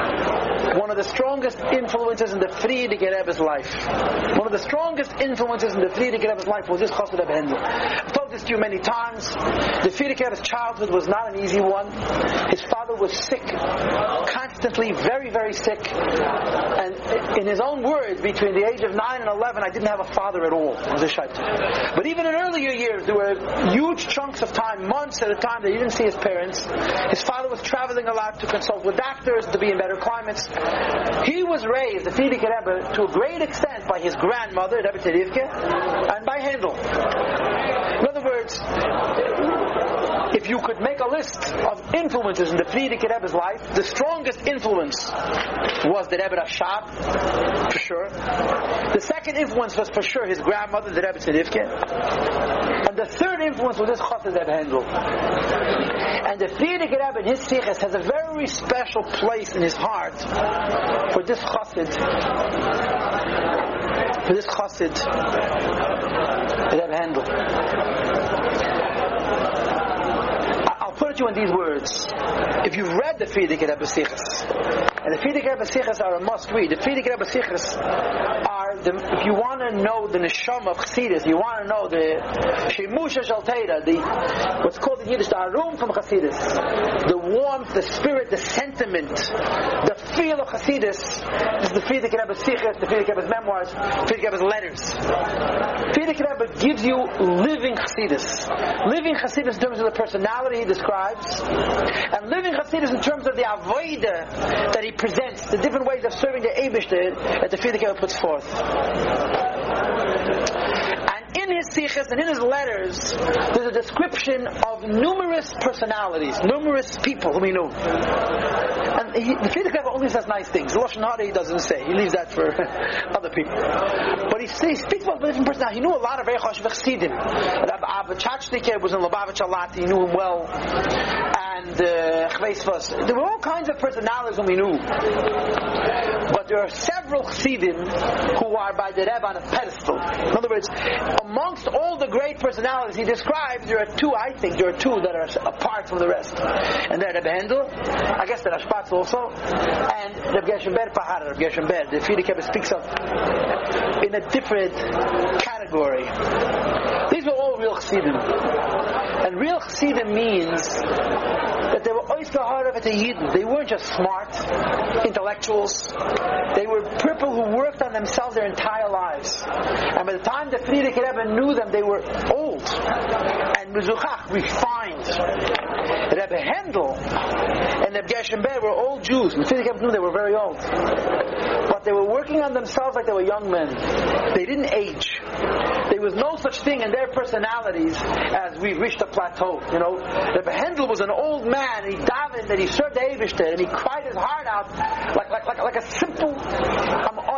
[SPEAKER 1] one of the strongest influences in the Frierdiker Rebbe's life. One of the strongest influences in the Frierdiker Rebbe's life was this Chassid Rebbe Handel. I've told this to you many times. The Frierdiker Rebbe's childhood was not an easy one. His father was sick, constantly, very, very sick. And in his own words, between the age of 9 and 11, I didn't have a father at all, But even in earlier years, there were huge chunks of time, months at a time, that he didn't see his parents. His father was traveling a lot to consult with doctors, to be in better climates. He was raised, the Frierdiker Rebbe, to a great extent by his grandmother, Rebbe Tzedivke, and by Handel. In other words, if you could make a list of influences in the Frierdiker Rebbe's life, the strongest influence was the Rebbe Rashab, for sure. The second influence was for sure his grandmother, the Rebbe Tzedivke. And the third influence was this Chassid Rebbe Handel. And the Frierdiker Rebbe in his Sichos has a very special place in his heart for this Chassid, for this Chassid Rebbe Handel put it to you in these words. If you've read the Frierdiker Rebbe and the Frierdiker Rebbe are a must read. The Frierdiker Rebbe are, the, if you want to know the Neshama of Chassidus, you want to know the Shemusha Shalteira, the, what's called in Yiddish, the Arum from Chassidus, the warmth, the spirit, the sentiment, the feel of Chassidus, this is the Frierdiker Rebbe Sichos, the Frierdiker Rebbe's memoirs, Frierdiker Rebbe's letters. Frierdiker Rebbe gives you living Chassidus. Living Chassidus in terms of the personality he describes, and living Chassidus in terms of the Avoida that he presents, the different ways of serving the Eibishter that the Frierdiker puts forth. Sichos and in his letters, there's a description of numerous personalities, numerous people whom he knew. And he, the Frierdiker only says nice things. Lashon Hara he doesn't say. He leaves that for [LAUGHS] other people. But he, he speaks about different personalities. He knew a lot of Reichosh Vechsidim. Abba Chachnike was in Lubavitch a. He knew him well. And uh, There were all kinds of personalities whom he knew. But there are several Chassidim who are by the Rebbe on a pedestal. In other words, amongst all the great personalities he describes, there are two, I think, there are two that are apart from the rest. And they're Rebbe Handel, I guess the Rashbats also, and Rebbe Gershon Ber Pahar, Rebbe Gershon Ber, the Frierdiker speaks of in a different category. Were all real Chassidim. And real Chassidim means that they were Oislahar of Yidden. They weren't just smart intellectuals. They were people who worked on themselves their entire lives. And by the time the Frierdiker Rebbe knew them, they were old and mezuchach, refined. Rebbe Handel and Rebbe Gershon were old Jews. They were very old. But they were working on themselves like they were young men. They didn't age. There was no such thing in their personalities as we reached a plateau. You know, Rebbe Handel was an old man. And he davened and he served Eibishter and he cried his heart out like like like, like a simple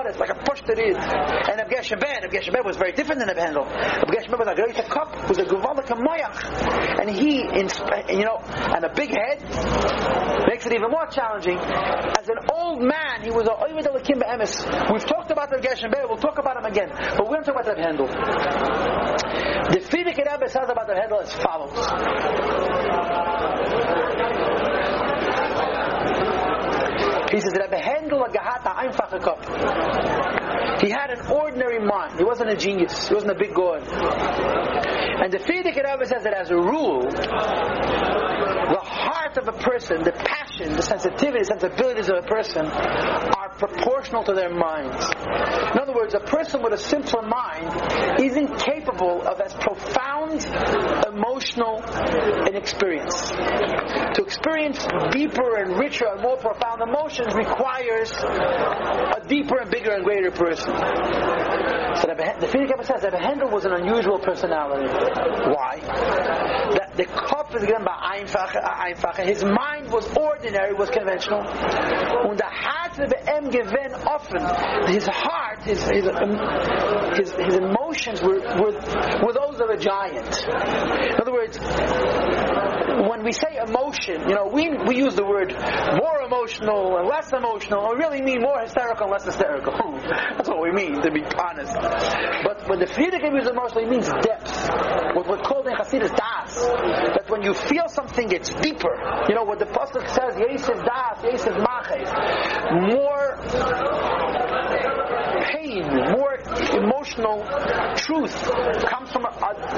[SPEAKER 1] Honest, like a push that is. And Rebbe Gershon Ber, Rebbe was very different than Rebbe Handel. Rebbe Gershon Ber was a great cup, was a Guvalak Moyach. And he, you know, and a big head makes it even more challenging. As an old man, he was a Oyvid Elakim Emes. We've talked about Gershon Ber, we'll talk about him again. But we're going to talk about Rebbe Handel. The Frierdiker Rebbe says about Rebbe Handel as follows. He says, Rebbe Handel a einfache Kopf. He had an ordinary mind. He wasn't a genius. He wasn't a big god. And the Frierdiker Rebbe says that as a rule, the heart of a person, the passion, the sensitivity, sensibilities of a person are proportional to their minds. In other words, a person with a simpler mind is incapable of as profound emotional an experience. To experience deeper and richer and more profound emotions requires a deeper and bigger and greater person. So the Frierdiker says that Hendel was an unusual personality. Why? That the Kopf is given by His mind was ordinary, was conventional. Und der Hart em given often. His heart, his his, um, his, his emotions were, were were those of a giant. In other words, when we say emotion, you know, we, we use the word more emotional and less emotional. We really mean more hysterical and less hysterical. [LAUGHS] That's what we mean, to be honest. But when the Frierdiker uses emotional, it means depth. What we're called in Hasidus das. That when you feel something, it's deeper. You know, what the Pasuk says, Yesiv das, Yesiv maches. More pain, more emotional truth comes from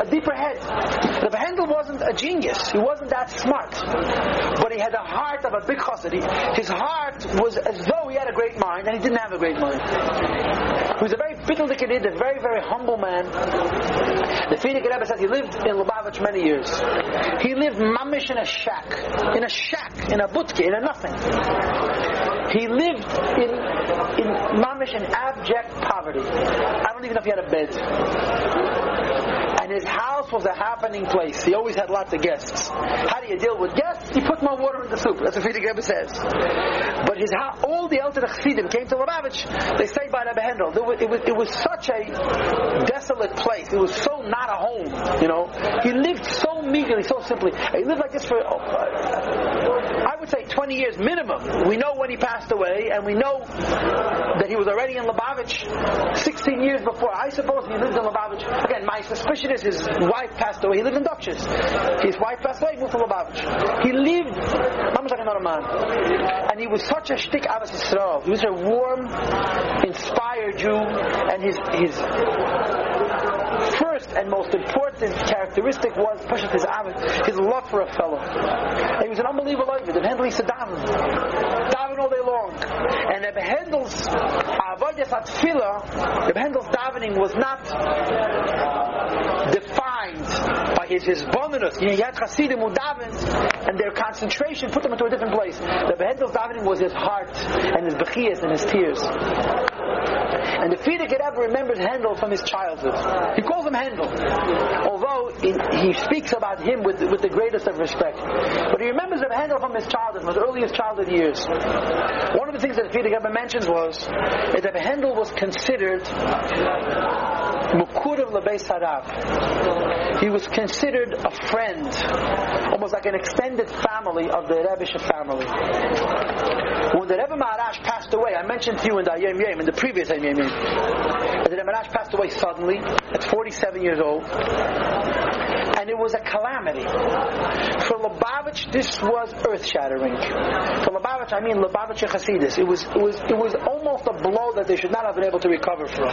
[SPEAKER 1] a, deeper head. The Handel wasn't a genius. He wasn't that smart. But he had a heart of a big chassid. His heart was as though he had a great mind, and he didn't have a great mind. He was a very bitterlick a very, very humble man. The Frierdiker Rebbe says he lived in Lubavitch many years. He lived mamish in a shack. In a shack, in a butke, in a nothing. He lived in, in mamish in abject poverty. I don't even know if he had a bed his house was a happening place. He always had lots of guests. How do you deal with guests? You put more water in the soup. That's what Frierdiker Rebbe says. But his house, all the Elter Chassidim came to Lubavitch. They stayed by Rebbe was, it, was, it was such a desolate place. It was so not a home. You know, he lived so meagerly, so simply. He lived like this for. Uh, I would say 20 years minimum. We know when he passed away, and we know that he was already in Lubavitch 16 years before. I suppose he lived in Lubavitch. Again, my suspicion is his wife passed away. He lived in Dutchess. His wife passed away, moved to Lubavitch. He lived, Mama's like another man. And he was such a shtick Abbas Yisrael. He was a warm, inspired Jew, and his, his first and most important characteristic was Pashat his his love for a fellow. And he was an unbelievable Ovid. And Hendel used to daven. Daven all day long. And Reb Hendel's Avodah Atfilah, Reb Hendel's davening was not uh, defined by his his bonus. He had Hasidim who davened, and their concentration put them into a different place. Reb Hendel's davening was his heart and his bechiyas and his tears. And the Frierdiker Rebbe remembers Handel from his childhood. He calls him Handel, although he speaks about him with, with the greatest of respect. But he remembers Handel from his childhood, from his earliest childhood years. One of the things that the Frierdiker Rebbe mentions was that Handel was considered Mukurav Lebeis Harav. He was considered a friend, almost like an extended family of the Rebbe family. When the Rebbe Maharash passed away, I mentioned to you in the Yom in the previous Yom, that the Rebbe Maharash passed away suddenly at 47 years old. And it was a calamity. For Lubavitch, this was earth-shattering. For Lubavitch, I mean Lubavitch Chasidis. It was, it was, it was almost a blow that they should not have been able to recover from.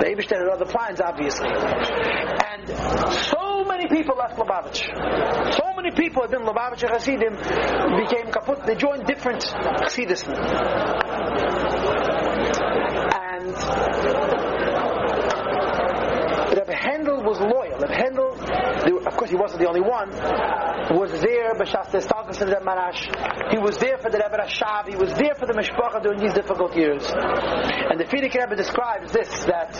[SPEAKER 1] The Eibishter had other plans, obviously. And so many people left Lubavitch. So many people had been Lubavitch Hasidim became kaput. They joined different Hasidism. And Rebbe Hendel was loyal. Rebbe Of course he wasn't the only one, was there B'Shas Testalkas and Maharash. He was there for the Rebbe Rashab. He was there for the Mishpacha during these difficult years. And the Frierdiker Rebbe describes this, that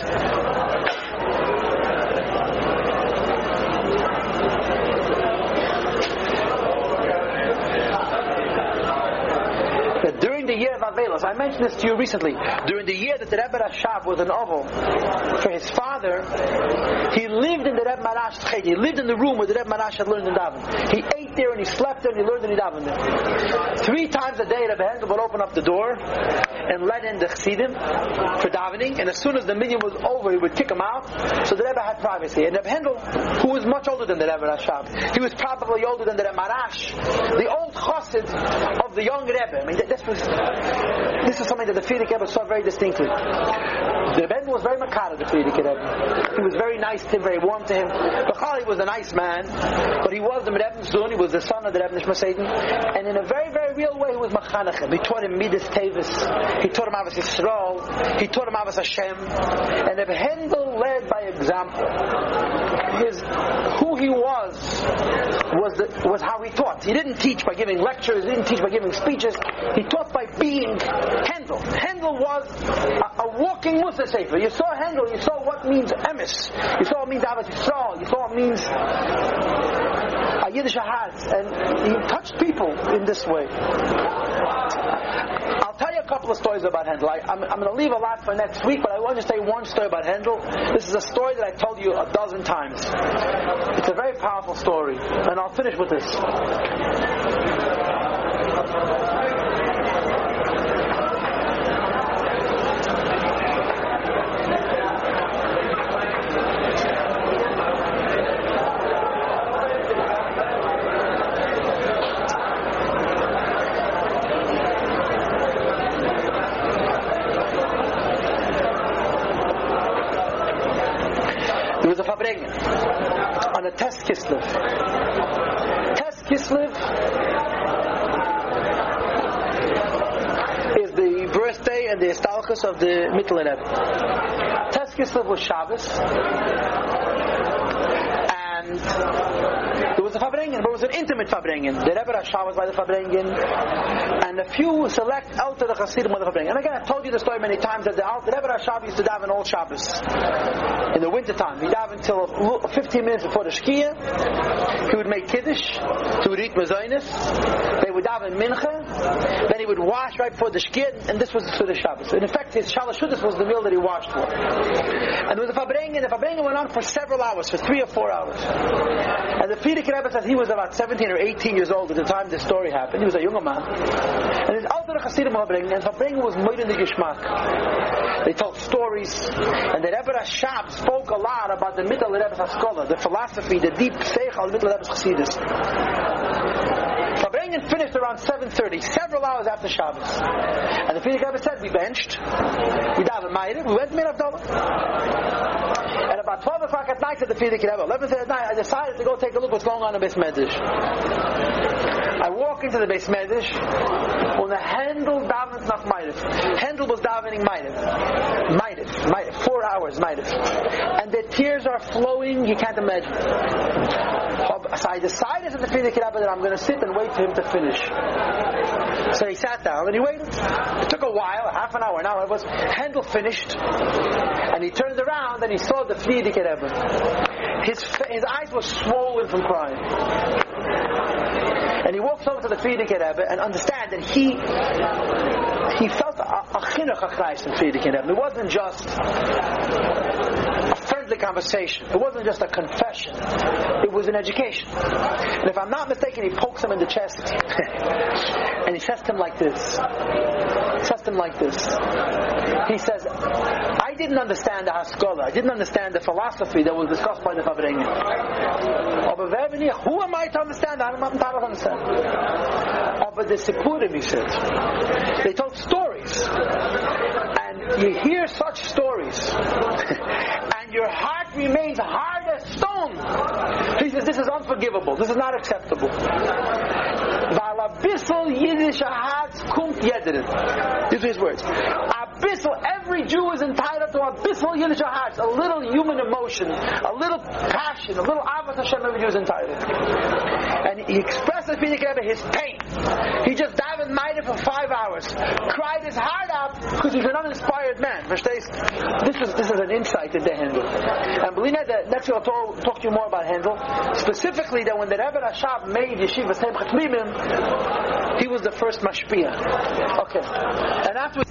[SPEAKER 1] during the year of Avelos, I mentioned this to you recently, during the year that the Rebbe Rashab was an oval for his father, he lived in the Rebbe Maharash He lived in the room where the Rebbe Maharash had learned in Davin. He ate there and he slept there and he learned in Davin. Three times a day, Rebbe Hendel would open up the door and let in the chassidim for davening. And as soon as the minyan was over, he would kick them out. So the Rebbe had privacy. And Reb Hendel, who was much older than the Rebbe Rashab, he was probably older than the Rebbe Maharash, the old chassid of the young Rebbe. I mean, this was this is something that the Frierdiker Rebbe saw very distinctly. The Rebbe was very makar the Frierdiker Rebbe. He was very nice to him, very warm to him. Bechali was a nice man, but he was the Rebbe's son. He was the son of the Rebbe Nishma and in a very, very real way, he was machanachem. He taught him midas tevis. He taught him Avos Yisrael. He taught him Avos Hashem. And if Hendel led by example, his who he was was the, was how he taught. He didn't teach by giving lectures. He didn't teach by giving speeches. He taught by being Hendel. Hendel was a, a walking Musa Sefer. You saw Hendel. You saw what means emes. You saw what means Avos Yisrael. You saw what means Yiddish heart. And he touched people in this way. I'll tell you a couple of stories about Hendel. I, am going to leave a lot for next week, but I want to say one story about Hendel. This is a story that I told you a dozen times. It's a very powerful story, and I'll finish with this. on a test kislev. Test kislev is the birthday and the estalchus of the Mittel Test kislev was Shabbos, and there was a Farbrengen, but it was an intimate Farbrengen. The Rebbe Rashab was by the Farbrengen, and a few select elder the And again, I've told you the story many times that the, the Rebbe Rashab used to daven all Shabbos in the winter time. He davened until 15 minutes before the Shkia. He would make Kiddush. He would eat Mazonis. Would daven Mincha. Then he would wash right before the Shkia, and this was the Sudah Shabbos. In effect, his Shalosh was the meal that he washed for. And there was a and The Farbrengen went on for several hours, for three or four hours. And the Frierdiker Rebbe says he was about 17 or 18 years old at the time this story happened. He was a younger man. And his elder Hasidim Habring, and Habring was more in the Gishmak. They told stories, and the Rebbe Rashab spoke a lot about the middle Rebbe's Haskola, the philosophy, the deep seichel middle Rebbe's Chassidus. Farbrengen finished around 7.30, several hours after Shabbos. And the Frierdiker Rebbe said, we benched, we davened Ma'ariv, we went to Mir and about 12 o'clock at night at the Frierdiker Rebbe, 11 at night, I decided to go take a look what's going on in Beis Medrash. I walk into the Beis Medrash, when the Hendel davens nach Ma'ariv. Hendel was davening Ma'ariv. Ma'ariv. Ma'ariv. Four hours Ma'ariv. And the tears are flowing, you can't imagine. So I decided at the Frierdiker Rebbe that I'm going to sit and wait for him to finish. So he sat down and he waited. It took a while, half an hour, an hour. It was Hendel finished, and he turned around and he saw the Frierdiker Rebbe. His his eyes were swollen from crying. And he walks over to the Frierdiker Rebbe and understand that he he felt a, a chinuch Christ in Frierdiker Rebbe. It wasn't just a friendly conversation. It wasn't just a confession. It was an education. And if I'm not mistaken, he pokes him in the chest [LAUGHS] and he says to him like this. He says to him like this. He says, I didn't understand the Haskalah. I didn't understand the philosophy that was discussed by the Farbrengen. Who am I to understand? I'm not understand. But the Sikurim, he said. They told stories. And you hear such stories. [LAUGHS] your heart remains hard as stone. He says, this is unforgivable. This is not acceptable. Yiddish kumt These are his words. Abyssal, every Jew is entitled to abyssal Yiddish hearts, a little human emotion, a little passion, a little Abbas Hashem every Jew is entitled. And he expressed to his pain. He just died in for five hours, cried his heart out because he's an uninspired man. This is this is an insight into Hendel. And believe me, that next week I'll talk, talk, to you more about Hendel. Specifically, that when the Rebbe Rashab made Yeshiva Sem he was the first mashpia. Okay. And after